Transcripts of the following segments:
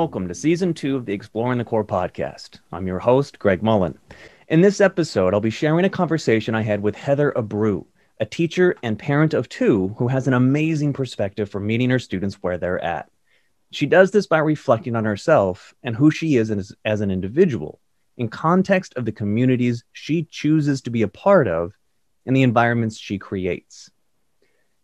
Welcome to season two of the Exploring the Core podcast. I'm your host, Greg Mullen. In this episode, I'll be sharing a conversation I had with Heather Abreu, a teacher and parent of two who has an amazing perspective for meeting her students where they're at. She does this by reflecting on herself and who she is as, as an individual in context of the communities she chooses to be a part of and the environments she creates.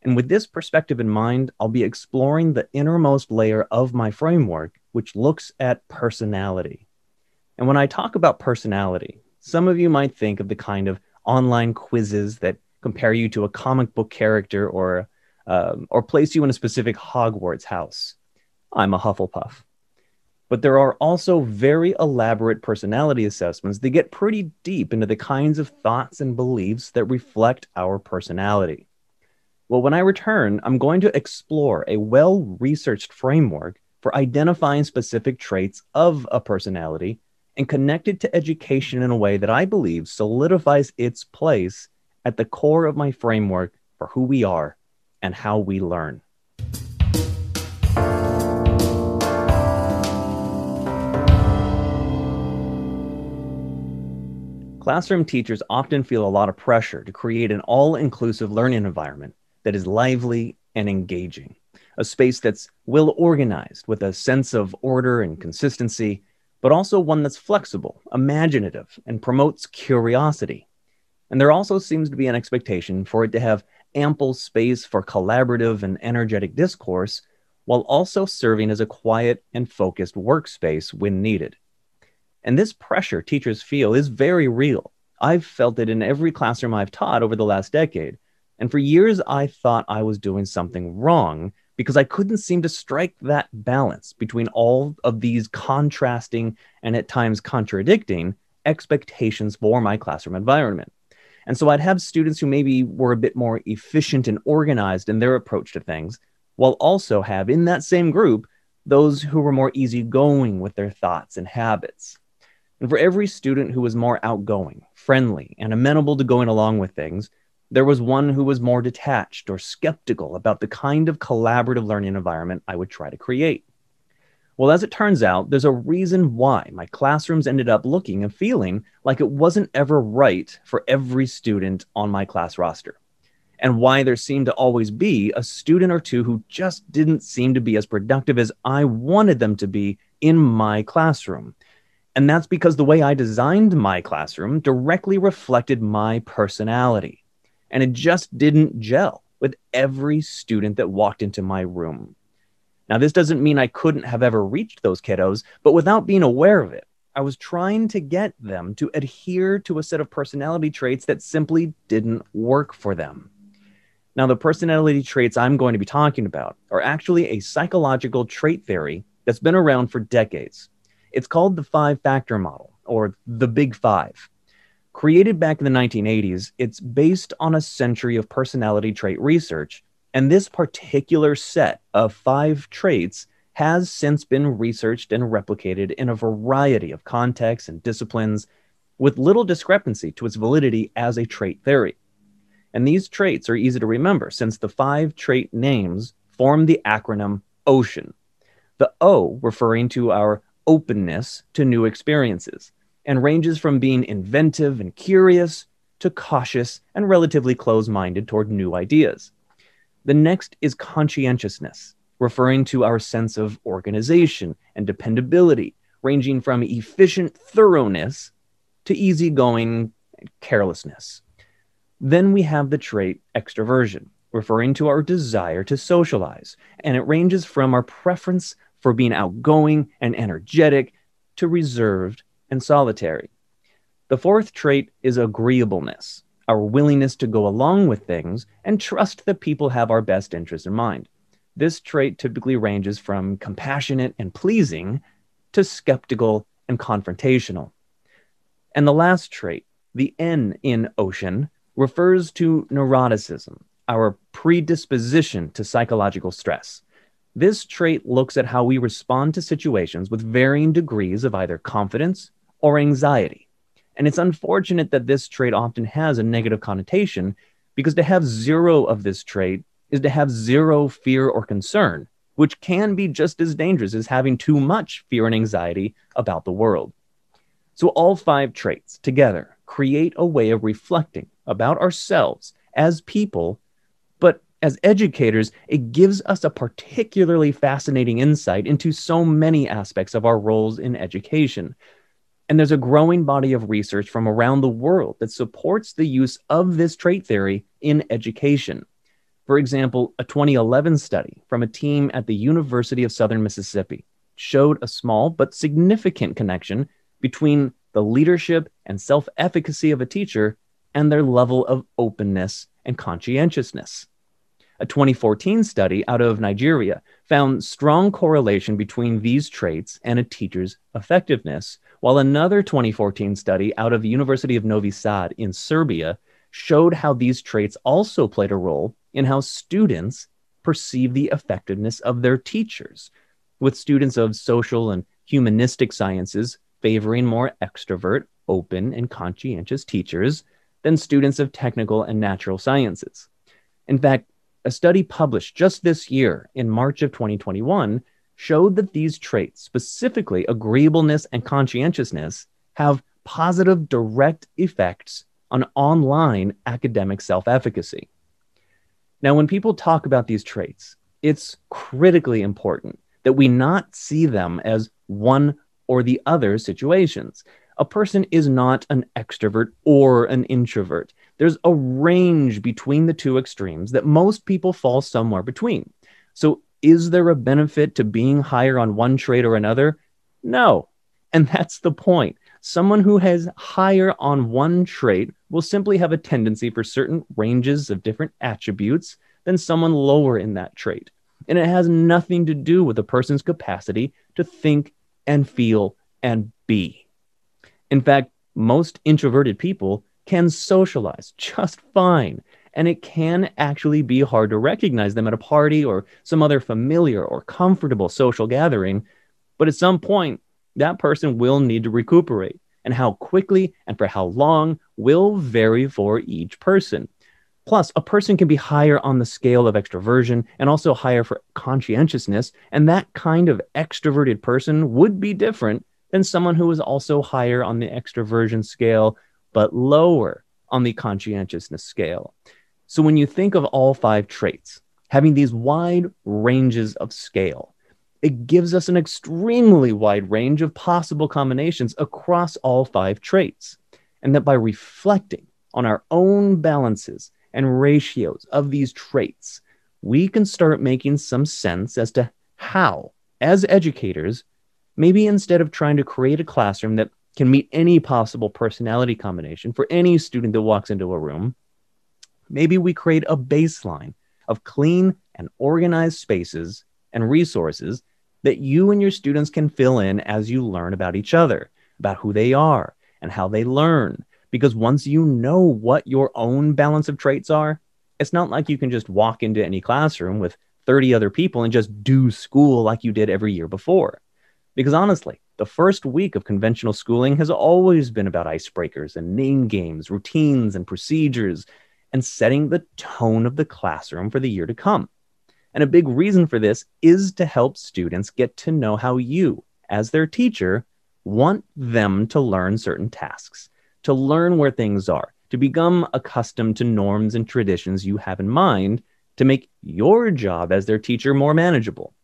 And with this perspective in mind, I'll be exploring the innermost layer of my framework, which looks at personality. And when I talk about personality, some of you might think of the kind of online quizzes that compare you to a comic book character or, um, or place you in a specific Hogwarts house. I'm a Hufflepuff. But there are also very elaborate personality assessments that get pretty deep into the kinds of thoughts and beliefs that reflect our personality. Well, when I return, I'm going to explore a well researched framework for identifying specific traits of a personality and connect it to education in a way that I believe solidifies its place at the core of my framework for who we are and how we learn. Classroom teachers often feel a lot of pressure to create an all inclusive learning environment that is lively and engaging, a space that's well organized with a sense of order and consistency, but also one that's flexible, imaginative, and promotes curiosity. And there also seems to be an expectation for it to have ample space for collaborative and energetic discourse, while also serving as a quiet and focused workspace when needed. And this pressure teachers feel is very real. I've felt it in every classroom I've taught over the last decade, and for years, I thought I was doing something wrong because I couldn't seem to strike that balance between all of these contrasting and at times contradicting expectations for my classroom environment. And so I'd have students who maybe were a bit more efficient and organized in their approach to things, while also have in that same group those who were more easygoing with their thoughts and habits. And for every student who was more outgoing, friendly, and amenable to going along with things, there was one who was more detached or skeptical about the kind of collaborative learning environment I would try to create. Well, as it turns out, there's a reason why my classrooms ended up looking and feeling like it wasn't ever right for every student on my class roster, and why there seemed to always be a student or two who just didn't seem to be as productive as I wanted them to be in my classroom. And that's because the way I designed my classroom directly reflected my personality and it just didn't gel with every student that walked into my room. Now, this doesn't mean I couldn't have ever reached those kiddos, but without being aware of it, I was trying to get them to adhere to a set of personality traits that simply didn't work for them. Now, the personality traits I'm going to be talking about are actually a psychological trait theory that's been around for decades. It's called the five factor model or the big five. Created back in the 1980s, it's based on a century of personality trait research. And this particular set of five traits has since been researched and replicated in a variety of contexts and disciplines with little discrepancy to its validity as a trait theory. And these traits are easy to remember since the five trait names form the acronym OCEAN. The O referring to our openness to new experiences, and ranges from being inventive and curious to cautious and relatively close minded toward new ideas. The next is conscientiousness, referring to our sense of organization and dependability, ranging from efficient thoroughness to easygoing carelessness. Then we have the trait extroversion, referring to our desire to socialize, and it ranges from our preference for being outgoing and energetic to reserved and solitary. The fourth trait is agreeableness, our willingness to go along with things and trust that people have our best interests in mind. This trait typically ranges from compassionate and pleasing to skeptical and confrontational. And the last trait, the N in ocean, refers to neuroticism, our predisposition to psychological stress. This trait looks at how we respond to situations with varying degrees of either confidence or anxiety. And it's unfortunate that this trait often has a negative connotation because to have zero of this trait is to have zero fear or concern, which can be just as dangerous as having too much fear and anxiety about the world. So, all five traits together create a way of reflecting about ourselves as people, but as educators, it gives us a particularly fascinating insight into so many aspects of our roles in education. And there's a growing body of research from around the world that supports the use of this trait theory in education. For example, a 2011 study from a team at the University of Southern Mississippi showed a small but significant connection between the leadership and self efficacy of a teacher and their level of openness and conscientiousness. A 2014 study out of Nigeria found strong correlation between these traits and a teacher's effectiveness, while another 2014 study out of the University of Novi Sad in Serbia showed how these traits also played a role in how students perceive the effectiveness of their teachers, with students of social and humanistic sciences favoring more extrovert, open, and conscientious teachers than students of technical and natural sciences. In fact, a study published just this year in March of 2021 showed that these traits, specifically agreeableness and conscientiousness, have positive direct effects on online academic self efficacy. Now, when people talk about these traits, it's critically important that we not see them as one or the other situations. A person is not an extrovert or an introvert. There's a range between the two extremes that most people fall somewhere between. So, is there a benefit to being higher on one trait or another? No. And that's the point. Someone who has higher on one trait will simply have a tendency for certain ranges of different attributes than someone lower in that trait. And it has nothing to do with a person's capacity to think and feel and be. In fact, most introverted people can socialize just fine. And it can actually be hard to recognize them at a party or some other familiar or comfortable social gathering. But at some point, that person will need to recuperate. And how quickly and for how long will vary for each person. Plus, a person can be higher on the scale of extroversion and also higher for conscientiousness. And that kind of extroverted person would be different than someone who is also higher on the extroversion scale, but lower on the conscientiousness scale. So when you think of all five traits, having these wide ranges of scale, it gives us an extremely wide range of possible combinations across all five traits. And that by reflecting on our own balances and ratios of these traits, we can start making some sense as to how, as educators, maybe instead of trying to create a classroom that can meet any possible personality combination for any student that walks into a room, maybe we create a baseline of clean and organized spaces and resources that you and your students can fill in as you learn about each other, about who they are and how they learn. Because once you know what your own balance of traits are, it's not like you can just walk into any classroom with 30 other people and just do school like you did every year before. Because honestly, the first week of conventional schooling has always been about icebreakers and name games, routines and procedures, and setting the tone of the classroom for the year to come. And a big reason for this is to help students get to know how you, as their teacher, want them to learn certain tasks, to learn where things are, to become accustomed to norms and traditions you have in mind to make your job as their teacher more manageable.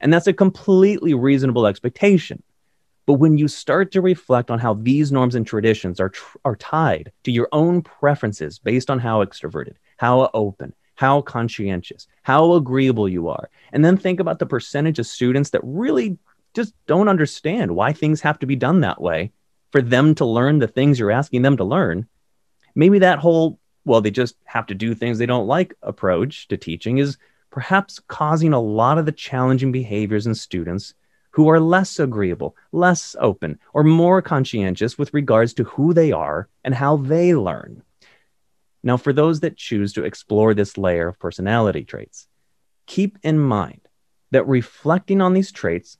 And that's a completely reasonable expectation. But when you start to reflect on how these norms and traditions are, tr- are tied to your own preferences based on how extroverted, how open, how conscientious, how agreeable you are. And then think about the percentage of students that really just don't understand why things have to be done that way for them to learn the things you're asking them to learn. Maybe that whole, well, they just have to do things they don't like approach to teaching is perhaps causing a lot of the challenging behaviors in students who are less agreeable, less open, or more conscientious with regards to who they are and how they learn. Now, for those that choose to explore this layer of personality traits, keep in mind that reflecting on these traits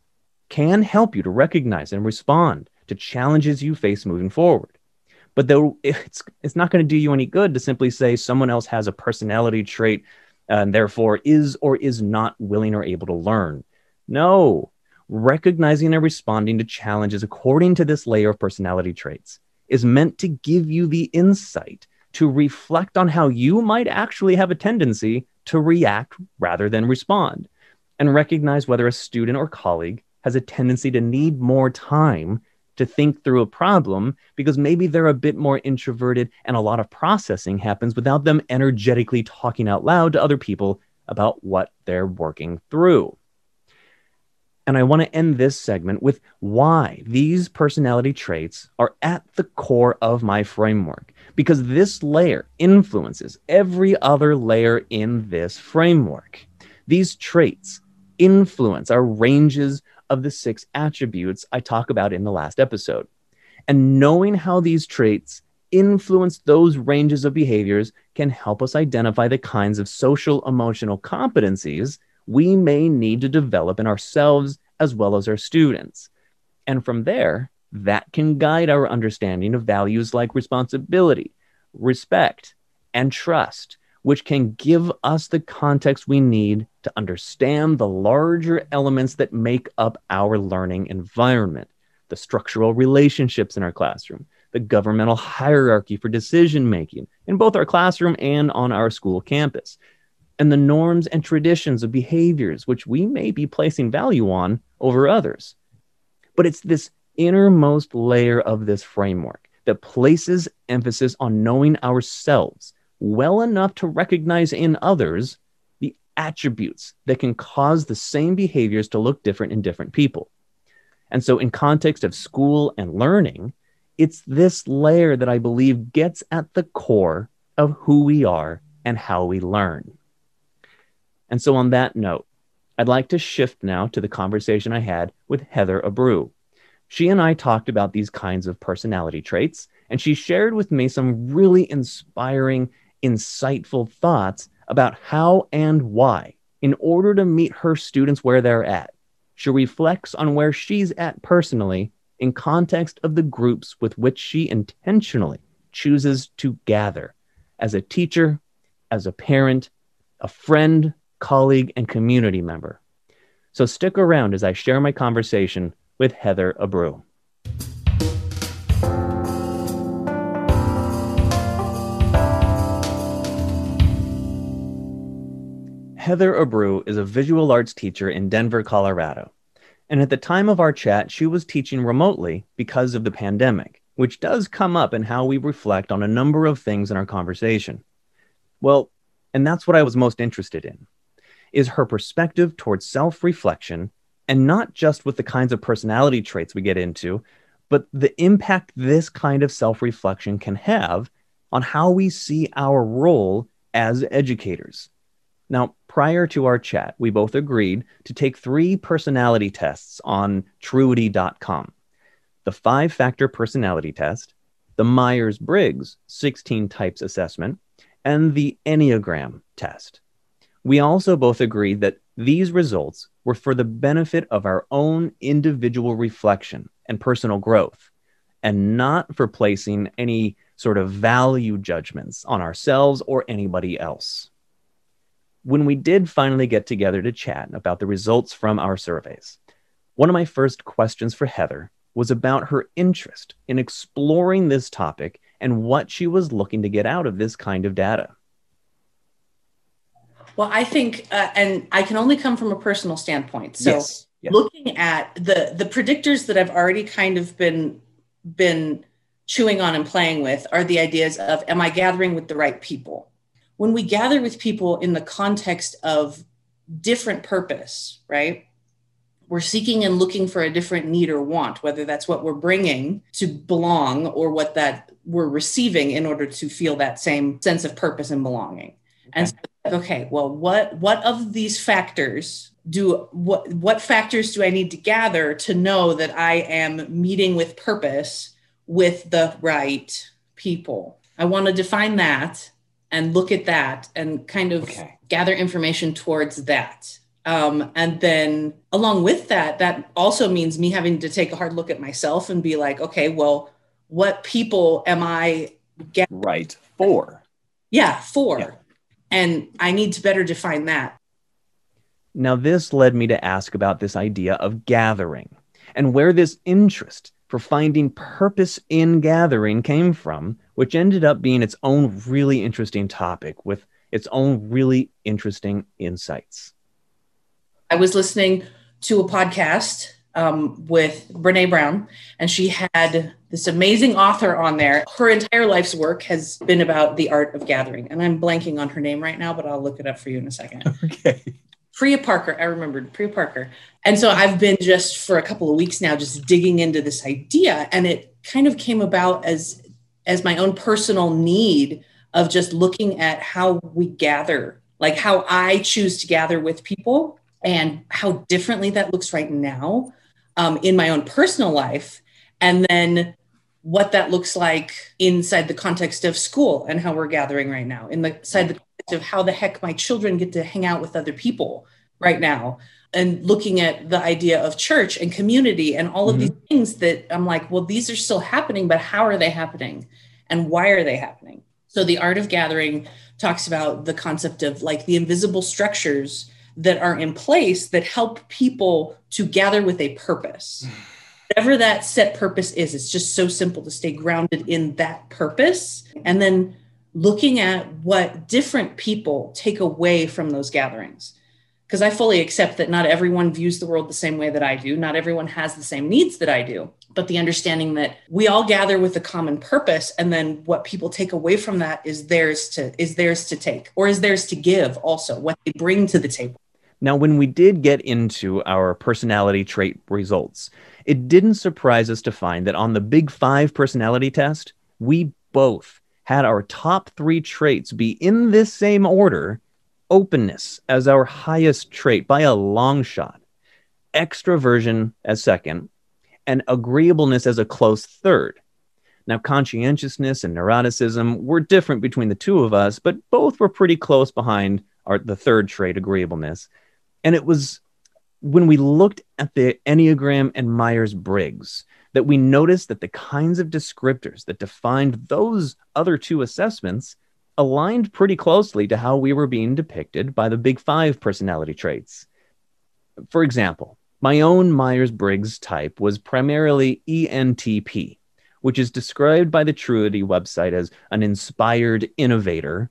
can help you to recognize and respond to challenges you face moving forward. But though it's, it's not going to do you any good to simply say someone else has a personality trait uh, and therefore is or is not willing or able to learn. No, recognizing and responding to challenges according to this layer of personality traits is meant to give you the insight to reflect on how you might actually have a tendency to react rather than respond, and recognize whether a student or colleague has a tendency to need more time to think through a problem because maybe they're a bit more introverted and a lot of processing happens without them energetically talking out loud to other people about what they're working through. And I want to end this segment with why these personality traits are at the core of my framework, because this layer influences every other layer in this framework. These traits influence our ranges of the six attributes I talk about in the last episode. And knowing how these traits influence those ranges of behaviors can help us identify the kinds of social emotional competencies we may need to develop in ourselves as well as our students. And from there, that can guide our understanding of values like responsibility, respect, and trust, which can give us the context we need to understand the larger elements that make up our learning environment, the structural relationships in our classroom, the governmental hierarchy for decision making in both our classroom and on our school campus, and the norms and traditions of behaviors which we may be placing value on over others. But it's this innermost layer of this framework that places emphasis on knowing ourselves well enough to recognize in others the attributes that can cause the same behaviors to look different in different people. And so, in context of school and learning, it's this layer that I believe gets at the core of who we are and how we learn. And so, on that note, I'd like to shift now to the conversation I had with Heather Abreu. She and I talked about these kinds of personality traits, and she shared with me some really inspiring, insightful thoughts about how and why, in order to meet her students where they're at, she reflects on where she's at personally in context of the groups with which she intentionally chooses to gather as a teacher, as a parent, a friend, colleague, and community member. So stick around as I share my conversation with Heather Abreu. Heather Abreu is a visual arts teacher in Denver, Colorado. And at the time of our chat, she was teaching remotely because of the pandemic, which does come up in how we reflect on a number of things in our conversation. Well, and that's what I was most interested in is her perspective towards self reflection, and not just with the kinds of personality traits we get into, but the impact this kind of self reflection can have on how we see our role as educators. Now, prior to our chat, we both agreed to take three personality tests on truity.com the five factor personality test, the Myers Briggs 16 types assessment, and the Enneagram test. We also both agreed that these results were for the benefit of our own individual reflection and personal growth, and not for placing any sort of value judgments on ourselves or anybody else. When we did finally get together to chat about the results from our surveys, one of my first questions for Heather was about her interest in exploring this topic and what she was looking to get out of this kind of data. Well, I think, uh, and I can only come from a personal standpoint. So, yes. Yes. looking at the the predictors that I've already kind of been been chewing on and playing with are the ideas of am I gathering with the right people? When we gather with people in the context of different purpose, right? We're seeking and looking for a different need or want, whether that's what we're bringing to belong or what that we're receiving in order to feel that same sense of purpose and belonging. And so okay well what what of these factors do what what factors do i need to gather to know that i am meeting with purpose with the right people? I want to define that and look at that and kind of okay. gather information towards that. Um, and then along with that that also means me having to take a hard look at myself and be like okay well what people am i getting right. For. Yeah for. Yeah And I need to better define that. Now, this led me to ask about this idea of gathering and where this interest for finding purpose in gathering came from, which ended up being its own really interesting topic with its own really interesting insights. I was listening to a podcast um, with Brene Brown, and she had this amazing author on there. Her entire life's work has been about the art of gathering, and I'm blanking on her name right now, but I'll look it up for you in a second. Okay. Priya Parker. I remembered Priya Parker. And so I've been just for a couple of weeks now just digging into this idea and it kind of came about as as my own personal need of just looking at how we gather, like how I choose to gather with people and how differently that looks right now um, in my own personal life. And then what that looks like inside the context of school and how we're gathering right now, inside the context of how the heck my children get to hang out with other people right now and looking at the idea of church and community and all of mm-hmm. these things that I'm like, well, these are still happening, but how are they happening? And why are they happening? So, the art of gathering talks about the concept of like the invisible structures that are in place that help people to gather with a purpose. Whatever that set purpose is, it's just so simple to stay grounded in that purpose. And then looking at what different people take away from those gatherings. Because I fully accept that not everyone views the world the same way that I do. Not everyone has the same needs that I do. But the understanding that we all gather with a common purpose, and then what people take away from that is theirs to is theirs to take, or is theirs to give. Also, what they bring to the table. Now, when we did get into our personality trait results, it didn't surprise us to find that on the Big Five personality test, we both had our top three traits be in this same order openness as our highest trait by a long shot, extroversion as second, and agreeableness as a close third. Now, conscientiousness and neuroticism were different between the two of us, but both were pretty close behind our, the third trait, agreeableness. And it was when we looked at the Enneagram and Myers Briggs that we noticed that the kinds of descriptors that defined those other two assessments aligned pretty closely to how we were being depicted by the big five personality traits. For example, my own Myers Briggs type was primarily ENTP, which is described by the Truity website as an inspired innovator.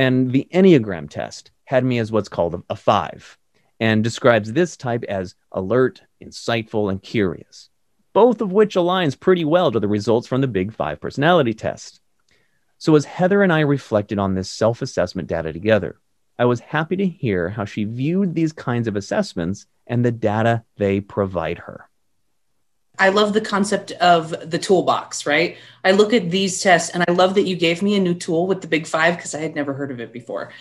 And the Enneagram test had me as what's called a five and describes this type as alert, insightful, and curious both of which aligns pretty well to the results from the Big Five personality test. So, as Heather and I reflected on this self assessment data together, I was happy to hear how she viewed these kinds of assessments and the data they provide her. I love the concept of the toolbox, right? I look at these tests and I love that you gave me a new tool with the Big Five because I had never heard of it before.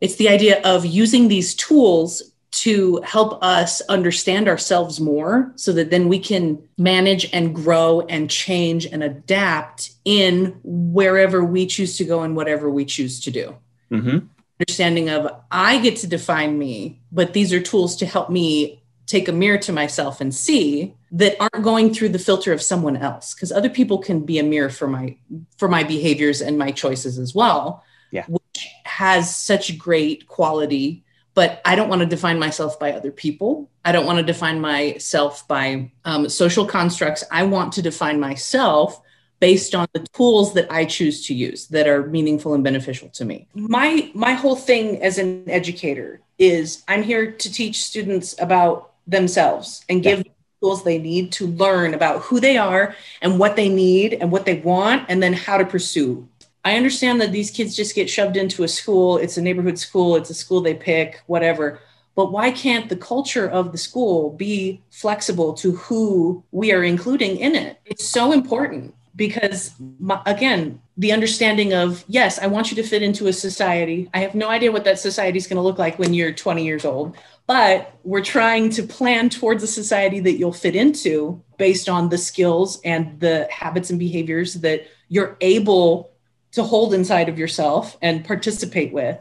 It's the idea of using these tools to help us understand ourselves more so that then we can manage and grow and change and adapt in wherever we choose to go and whatever we choose to do. Mm-hmm. Understanding of I get to define me, but these are tools to help me take a mirror to myself and see that aren't going through the filter of someone else because other people can be a mirror for my for my behaviors and my choices as well yeah which has such great quality but I don't want to define myself by other people. I don't want to define myself by um, social constructs. I want to define myself based on the tools that I choose to use that are meaningful and beneficial to me. My my whole thing as an educator is I'm here to teach students about themselves and give yeah. tools they need to learn about who they are and what they need and what they want and then how to pursue I understand that these kids just get shoved into a school. It's a neighborhood school, it's a school they pick, whatever. But why can't the culture of the school be flexible to who we are including in it? It's so important because, my, again, the understanding of, yes, I want you to fit into a society. I have no idea what that society is going to look like when you're 20 years old, but we're trying to plan towards a society that you'll fit into based on the skills and the habits and behaviors that you're able to hold inside of yourself and participate with.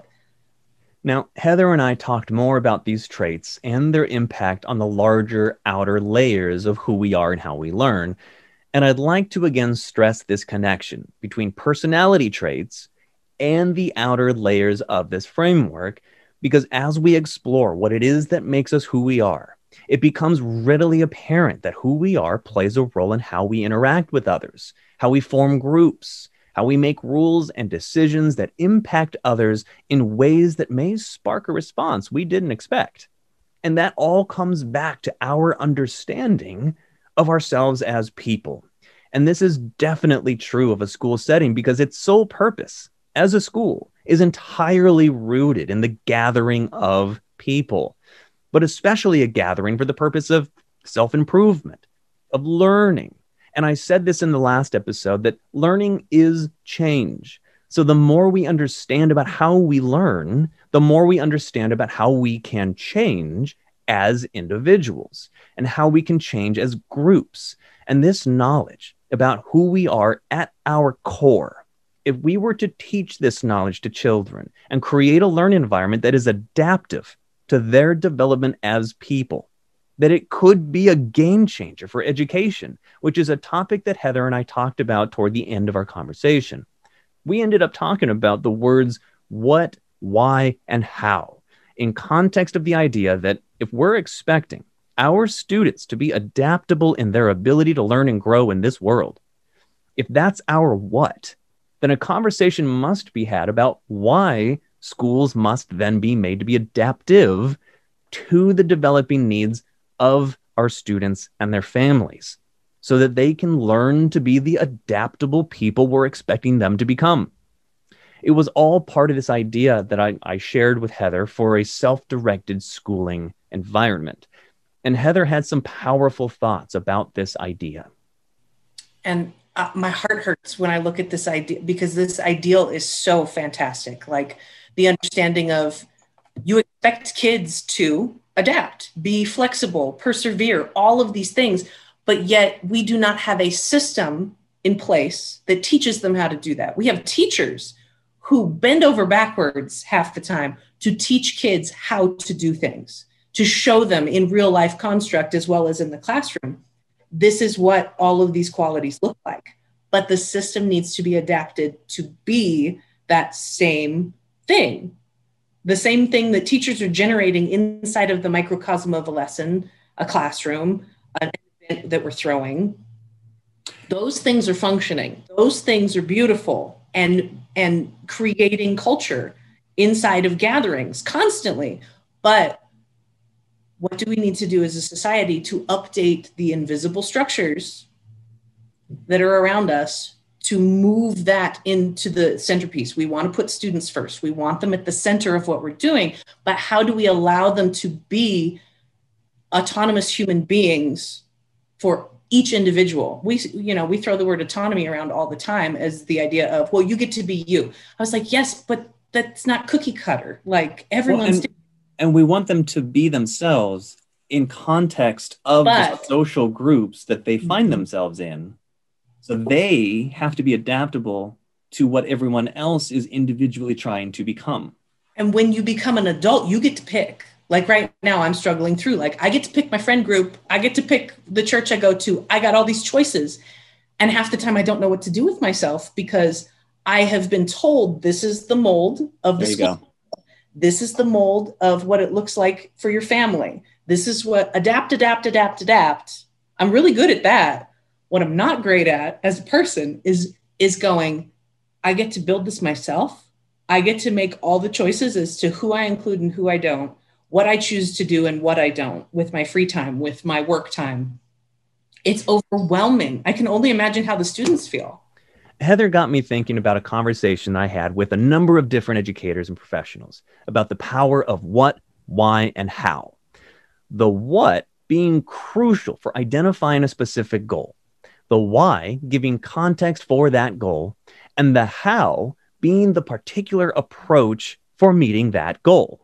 Now, Heather and I talked more about these traits and their impact on the larger outer layers of who we are and how we learn. And I'd like to again stress this connection between personality traits and the outer layers of this framework. Because as we explore what it is that makes us who we are, it becomes readily apparent that who we are plays a role in how we interact with others, how we form groups, how we make rules and decisions that impact others in ways that may spark a response we didn't expect. And that all comes back to our understanding of ourselves as people. And this is definitely true of a school setting because its sole purpose as a school is entirely rooted in the gathering of people, but especially a gathering for the purpose of self improvement, of learning. And I said this in the last episode that learning is change. So the more we understand about how we learn, the more we understand about how we can change as individuals and how we can change as groups. And this knowledge about who we are at our core, if we were to teach this knowledge to children and create a learning environment that is adaptive to their development as people, that it could be a game changer for education, which is a topic that Heather and I talked about toward the end of our conversation. We ended up talking about the words what, why, and how in context of the idea that if we're expecting our students to be adaptable in their ability to learn and grow in this world, if that's our what, then a conversation must be had about why schools must then be made to be adaptive to the developing needs of our students and their families so that they can learn to be the adaptable people we're expecting them to become. It was all part of this idea that I, I shared with Heather for a self directed schooling environment. And Heather had some powerful thoughts about this idea. And uh, my heart hurts when I look at this idea because this ideal is so fantastic. Like the understanding of you expect kids to adapt, be flexible, persevere, all of these things, but yet we do not have a system in place that teaches them how to do that. We have teachers who bend over backwards half the time to teach kids how to do things to show them in real life construct as well as in the classroom this is what all of these qualities look like. But the system needs to be adapted to be that same thing. The same thing that teachers are generating inside of the microcosm of a lesson a classroom an event that we're throwing. Those things are functioning. Those things are beautiful and and creating culture inside of gatherings constantly. But what do we need to do as a society to update the invisible structures that are around us to move that into the centerpiece? We want to put students first. We want them at the center of what we're doing, but how do we allow them to be autonomous human beings for each individual we you know we throw the word autonomy around all the time as the idea of well you get to be you i was like yes but that's not cookie cutter like everyone's well, and we want them to be themselves in context of but, the social groups that they find mm-hmm. themselves in. So they have to be adaptable to what everyone else is individually trying to become. And when you become an adult, you get to pick. Like right now, I'm struggling through. Like, I get to pick my friend group, I get to pick the church I go to. I got all these choices. And half the time, I don't know what to do with myself because I have been told this is the mold of the school. Go this is the mold of what it looks like for your family. This is what adapt, adapt, adapt, adapt. I'm really good at that. What I'm not great at as a person is is going, I get to build this myself. I get to make all the choices as to who I include and who I don't, what I choose to do and what I don't with my free time, with my work time. It's overwhelming. I can only imagine how the students feel. Heather got me thinking about a conversation I had with a number of different educators and professionals about the power of what, why, and how. The what being crucial for identifying a specific goal, the why giving context for that goal, and the how being the particular approach for meeting that goal.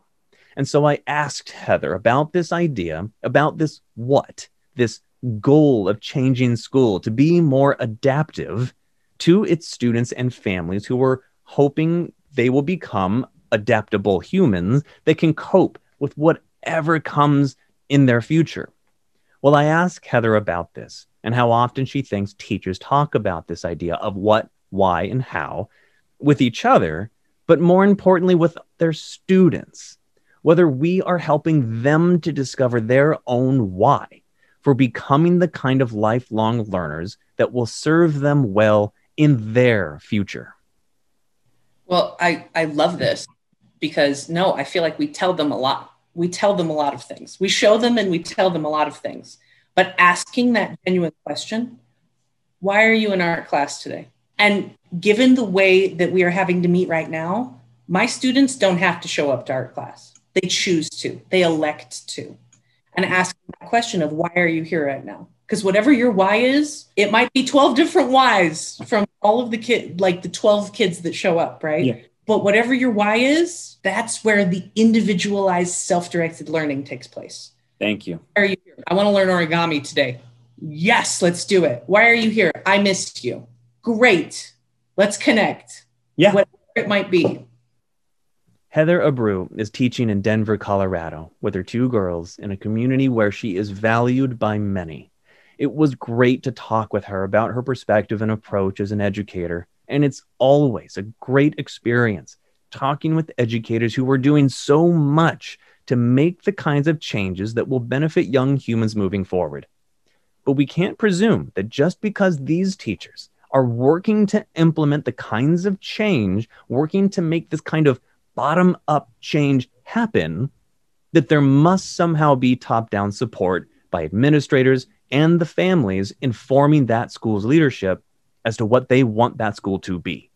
And so I asked Heather about this idea, about this what, this goal of changing school to be more adaptive to its students and families who are hoping they will become adaptable humans that can cope with whatever comes in their future. Well, I asked Heather about this and how often she thinks teachers talk about this idea of what, why, and how with each other, but more importantly, with their students, whether we are helping them to discover their own why for becoming the kind of lifelong learners that will serve them well in their future. Well, I, I love this because no, I feel like we tell them a lot. We tell them a lot of things. We show them and we tell them a lot of things. But asking that genuine question, why are you in art class today? And given the way that we are having to meet right now, my students don't have to show up to art class. They choose to, they elect to. And ask that question of why are you here right now? Because whatever your why is, it might be 12 different whys from all of the kids, like the 12 kids that show up, right? Yeah. But whatever your why is, that's where the individualized self directed learning takes place. Thank you. Why are you here? I want to learn origami today. Yes, let's do it. Why are you here? I missed you. Great. Let's connect. Yeah. Whatever it might be. Heather Abreu is teaching in Denver, Colorado, with her two girls in a community where she is valued by many. It was great to talk with her about her perspective and approach as an educator, and it's always a great experience talking with educators who are doing so much to make the kinds of changes that will benefit young humans moving forward. But we can't presume that just because these teachers are working to implement the kinds of change, working to make this kind of bottom up change happen, that there must somehow be top down support by administrators and the families informing that school's leadership as to what they want that school to be.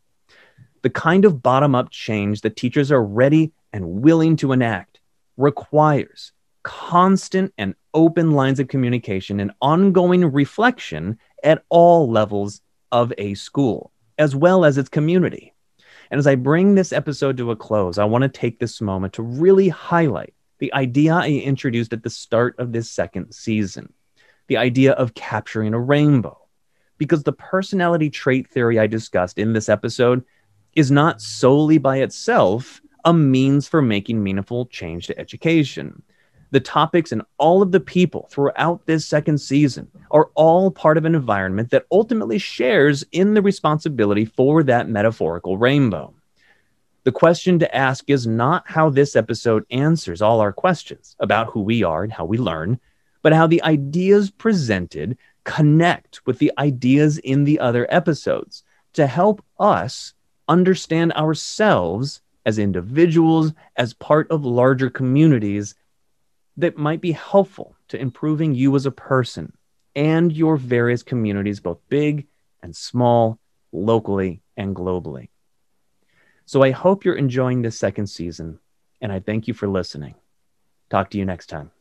The kind of bottom up change that teachers are ready and willing to enact requires constant and open lines of communication and ongoing reflection at all levels of a school, as well as its community. And as I bring this episode to a close, I want to take this moment to really highlight the idea I introduced at the start of this second season the idea of capturing a rainbow. Because the personality trait theory I discussed in this episode is not solely by itself a means for making meaningful change to education. The topics and all of the people throughout this second season are all part of an environment that ultimately shares in the responsibility for that metaphorical rainbow. The question to ask is not how this episode answers all our questions about who we are and how we learn, but how the ideas presented connect with the ideas in the other episodes to help us understand ourselves as individuals, as part of larger communities that might be helpful to improving you as a person and your various communities, both big and small, locally and globally. So I hope you're enjoying this second season, and I thank you for listening. Talk to you next time.